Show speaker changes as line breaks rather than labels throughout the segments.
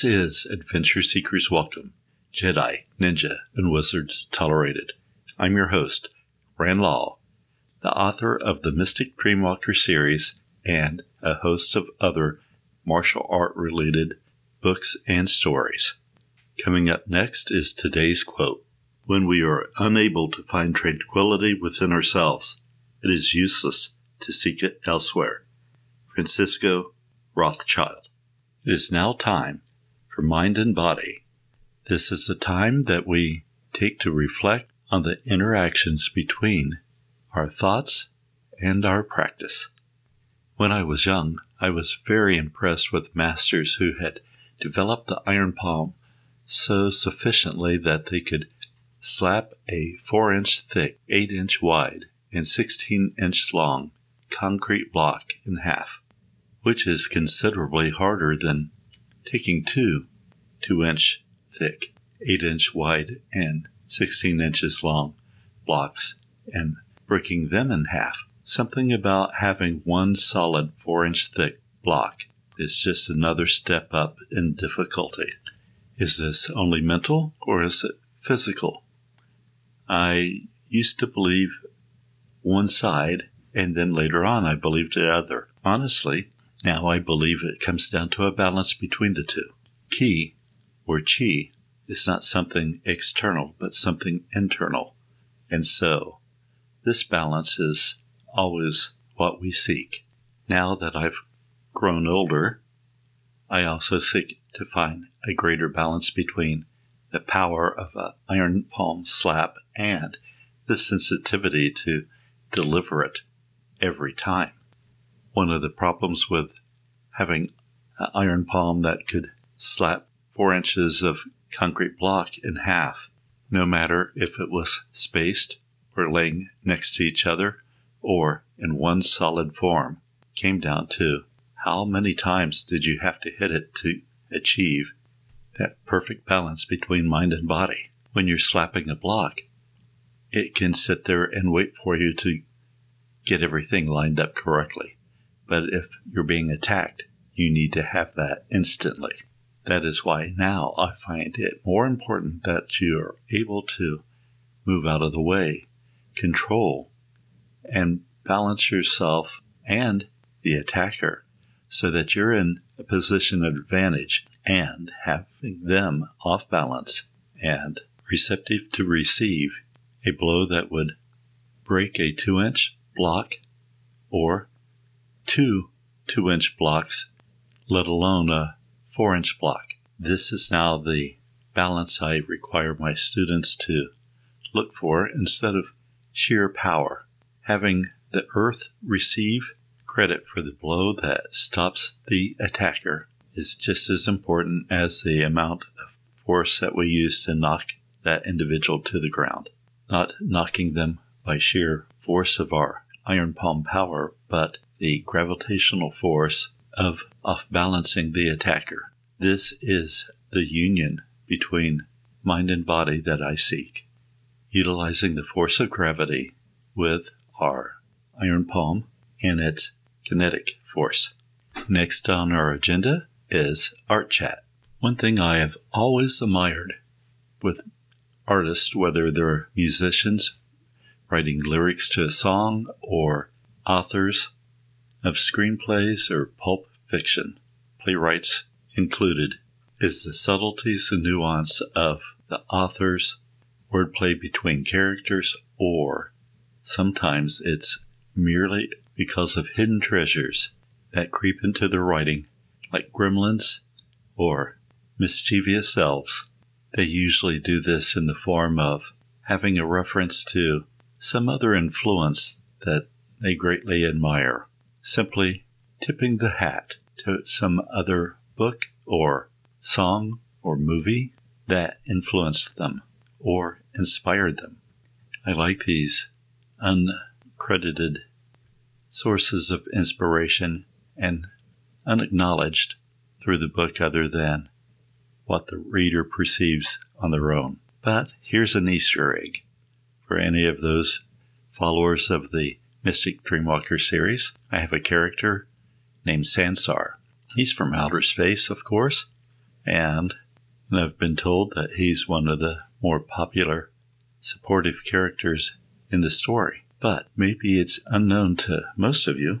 This is Adventure Seekers Welcome, Jedi, Ninja, and Wizards Tolerated. I'm your host, Rand Law, the author of the Mystic Dreamwalker series and a host of other martial art related books and stories. Coming up next is today's quote When we are unable to find tranquility within ourselves, it is useless to seek it elsewhere. Francisco Rothschild. It is now time for mind and body. This is the time that we take to reflect on the interactions between our thoughts and our practice. When I was young, I was very impressed with masters who had developed the iron palm so sufficiently that they could slap a 4 inch thick, 8 inch wide, and 16 inch long concrete block in half, which is considerably harder than taking two 2 inch thick, 8 inch wide, and 16 inches long blocks and breaking them in half. Something about having one solid 4 inch thick block is just another step up in difficulty. Is this only mental or is it physical? I used to believe one side and then later on I believed the other. Honestly, now I believe it comes down to a balance between the two. Ki or chi is not something external but something internal. And so, this balance is always what we seek. Now that I've grown older, I also seek to find a greater balance between the power of an iron palm slap and the sensitivity to deliver it every time. One of the problems with having an iron palm that could slap four inches of concrete block in half, no matter if it was spaced or laying next to each other or in one solid form, came down to how many times did you have to hit it to achieve that perfect balance between mind and body. When you're slapping a block, it can sit there and wait for you to get everything lined up correctly. But if you're being attacked, you need to have that instantly. That is why now I find it more important that you are able to move out of the way, control, and balance yourself and the attacker so that you're in a position of advantage and having them off balance and receptive to receive a blow that would break a two inch block or two two inch blocks, let alone a four inch block. This is now the balance I require my students to look for instead of sheer power. Having the earth receive credit for the blow that stops the attacker is just as important as the amount of force that we use to knock that individual to the ground. Not knocking them by sheer force of our iron palm power, but the gravitational force of off balancing the attacker. This is the union between mind and body that I seek, utilizing the force of gravity with our iron palm and its kinetic force. Next on our agenda is art chat. One thing I have always admired with artists, whether they're musicians writing lyrics to a song or authors of screenplays or pulp fiction, playwrights included, is the subtleties and nuance of the author's wordplay between characters, or sometimes it's merely because of hidden treasures that creep into their writing, like gremlins or mischievous elves. They usually do this in the form of having a reference to some other influence that they greatly admire, simply tipping the hat to some other book or song or movie that influenced them or inspired them. I like these uncredited sources of inspiration and unacknowledged through the book other than what the reader perceives on their own. But here's an Easter egg for any of those followers of the Mystic Dreamwalker series. I have a character named Sansar. He's from outer space, of course, and, I've been told that he's one of the more popular supportive characters in the story. But maybe it's unknown to most of you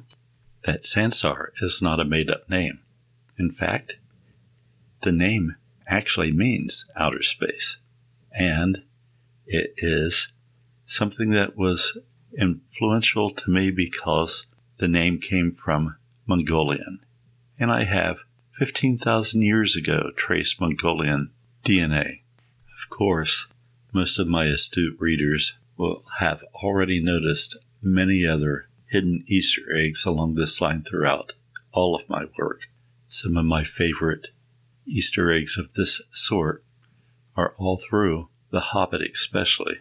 that Sansar is not a made up name. In fact, the name actually means outer space, and it is something that was influential to me because the name came from Mongolian, and I have 15,000 years ago traced Mongolian DNA. Of course, most of my astute readers will have already noticed many other hidden Easter eggs along this line throughout all of my work. Some of my favorite Easter eggs of this sort are all through The Hobbit, especially,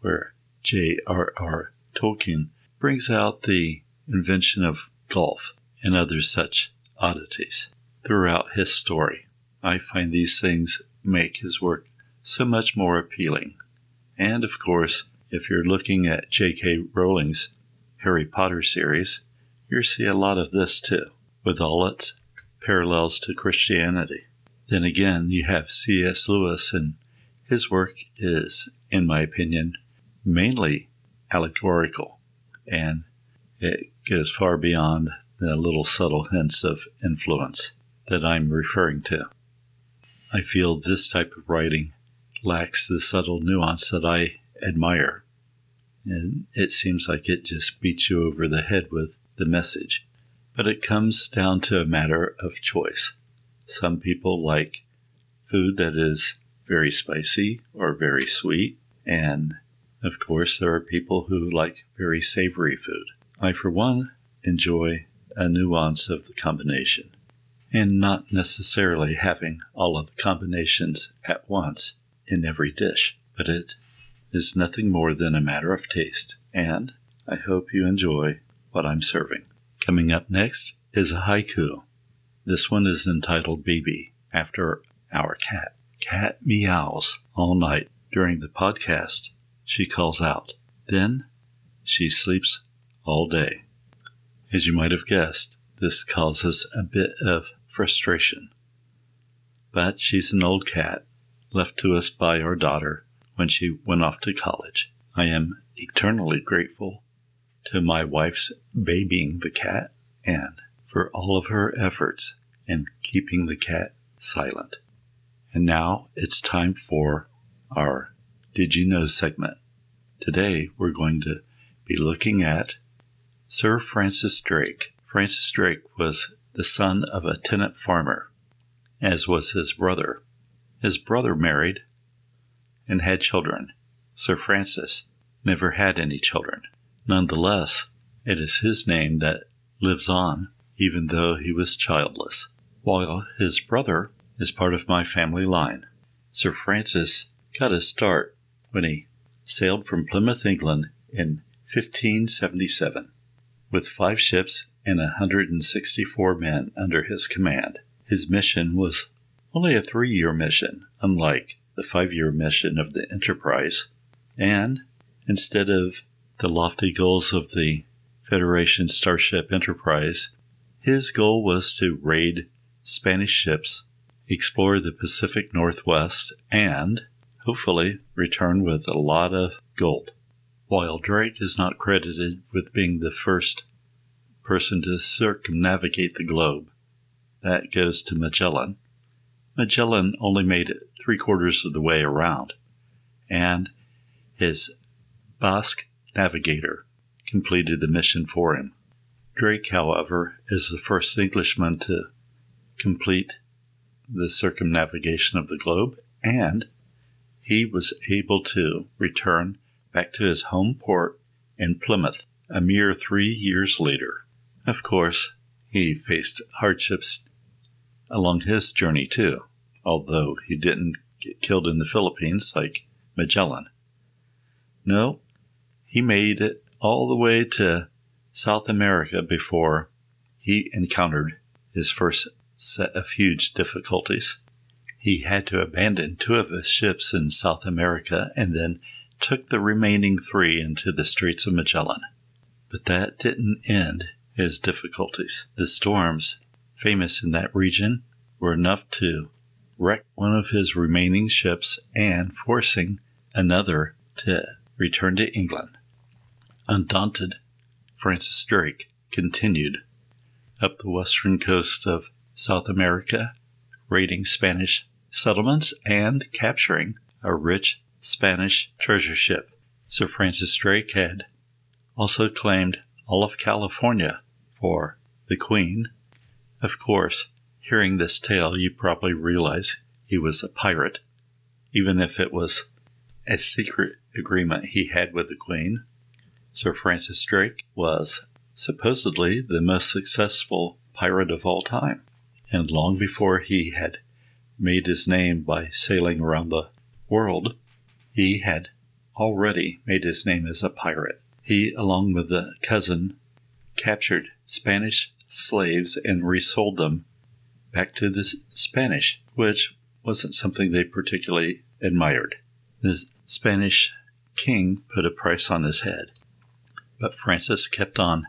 where J.R.R. Tolkien brings out the invention of golf and other such oddities throughout his story. I find these things make his work so much more appealing. And of course, if you're looking at J.K. Rowling's Harry Potter series, you'll see a lot of this too, with all its parallels to Christianity. Then again, you have C.S. Lewis, and his work is, in my opinion, mainly allegorical, and it goes far beyond the little subtle hints of influence that I'm referring to. I feel this type of writing lacks the subtle nuance that I admire. And it seems like it just beats you over the head with the message. But it comes down to a matter of choice. Some people like food that is very spicy or very sweet. And of course, there are people who like very savory food. I, for one, enjoy a nuance of the combination and not necessarily having all of the combinations at once in every dish, but it is nothing more than a matter of taste, and I hope you enjoy what I'm serving. Coming up next is a haiku. This one is entitled Baby, after our cat. Cat meows all night. During the podcast, she calls out. Then she sleeps all day. As you might have guessed, this causes a bit of frustration. But she's an old cat, left to us by our daughter when she went off to college. I am eternally grateful to my wife's babying the cat and for all of her efforts in keeping the cat silent. And now it's time for our Did You Know segment. Today we're going to be looking at Sir Francis Drake. Francis Drake was the son of a tenant farmer, as was his brother. His brother married and had children. Sir Francis never had any children. Nonetheless, it is his name that lives on, even though he was childless, while his brother is part of my family line. Sir Francis got his start when he sailed from Plymouth, England in 1577 with five ships and 164 men under his command. His mission was only a three year mission, unlike the five year mission of the Enterprise, and instead of the lofty goals of the Federation Starship Enterprise, his goal was to raid Spanish ships, explore the Pacific Northwest, and hopefully return with a lot of gold. While Drake is not credited with being the first person to circumnavigate the globe. That goes to Magellan. Magellan only made it three quarters of the way around, and his Basque navigator completed the mission for him. Drake, however, is the first Englishman to complete the circumnavigation of the globe, and he was able to return back to his home port in Plymouth a mere three years later. Of course, he faced hardships along his journey too, although he didn't get killed in the Philippines like Magellan. No, he made it all the way to South America before he encountered his first set of huge difficulties. He had to abandon two of his ships in South America and then took the remaining three into the Straits of Magellan. But that didn't end his difficulties. The storms, famous in that region, were enough to wreck one of his remaining ships and forcing another to return to England. Undaunted, Francis Drake continued up the western coast of South America, raiding Spanish settlements and capturing a rich Spanish treasure ship. Sir Francis Drake had also claimed all of California for the Queen. Of course, hearing this tale, you probably realize he was a pirate, even if it was a secret agreement he had with the Queen. Sir Francis Drake was supposedly the most successful pirate of all time, and long before he had made his name by sailing around the world, he had already made his name as a pirate. He, along with a cousin, captured Spanish slaves and resold them back to the Spanish, which wasn't something they particularly admired. The Spanish king put a price on his head, but Francis kept on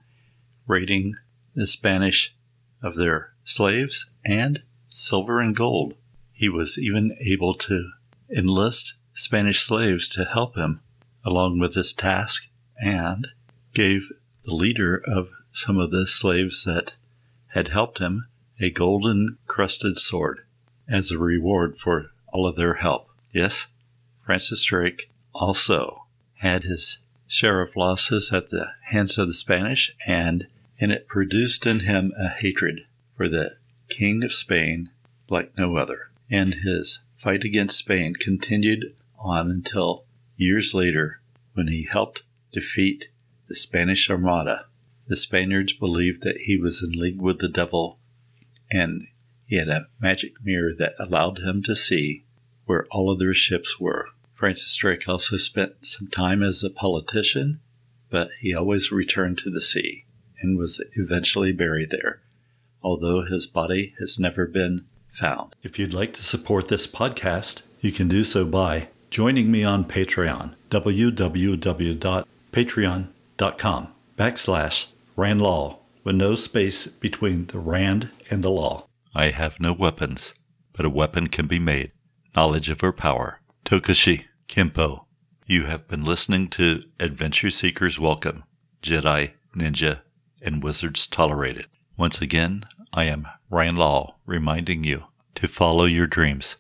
raiding the Spanish of their slaves and silver and gold. He was even able to enlist Spanish slaves to help him along with this task and gave the leader of some of the slaves that had helped him a golden crusted sword as a reward for all of their help. Yes, Francis Drake also had his share of losses at the hands of the Spanish, and, and it produced in him a hatred for the King of Spain like no other and his fight against Spain continued on until years later when he helped defeat the Spanish Armada. The Spaniards believed that he was in league with the devil and he had a magic mirror that allowed him to see where all of their ships were. Francis Drake also spent some time as a politician, but he always returned to the sea and was eventually buried there, although his body has never been found. If you'd like to support this podcast, you can do so by joining me on Patreon, www.patreon.com backslash Rand Law, with no space between the Rand and the law. I have no weapons, but a weapon can be made. Knowledge of her power. Tokushi Kempo. You have been listening to Adventure Seekers Welcome, Jedi, Ninja, and Wizards Tolerated. Once again, I am Rand Law reminding you to follow your dreams.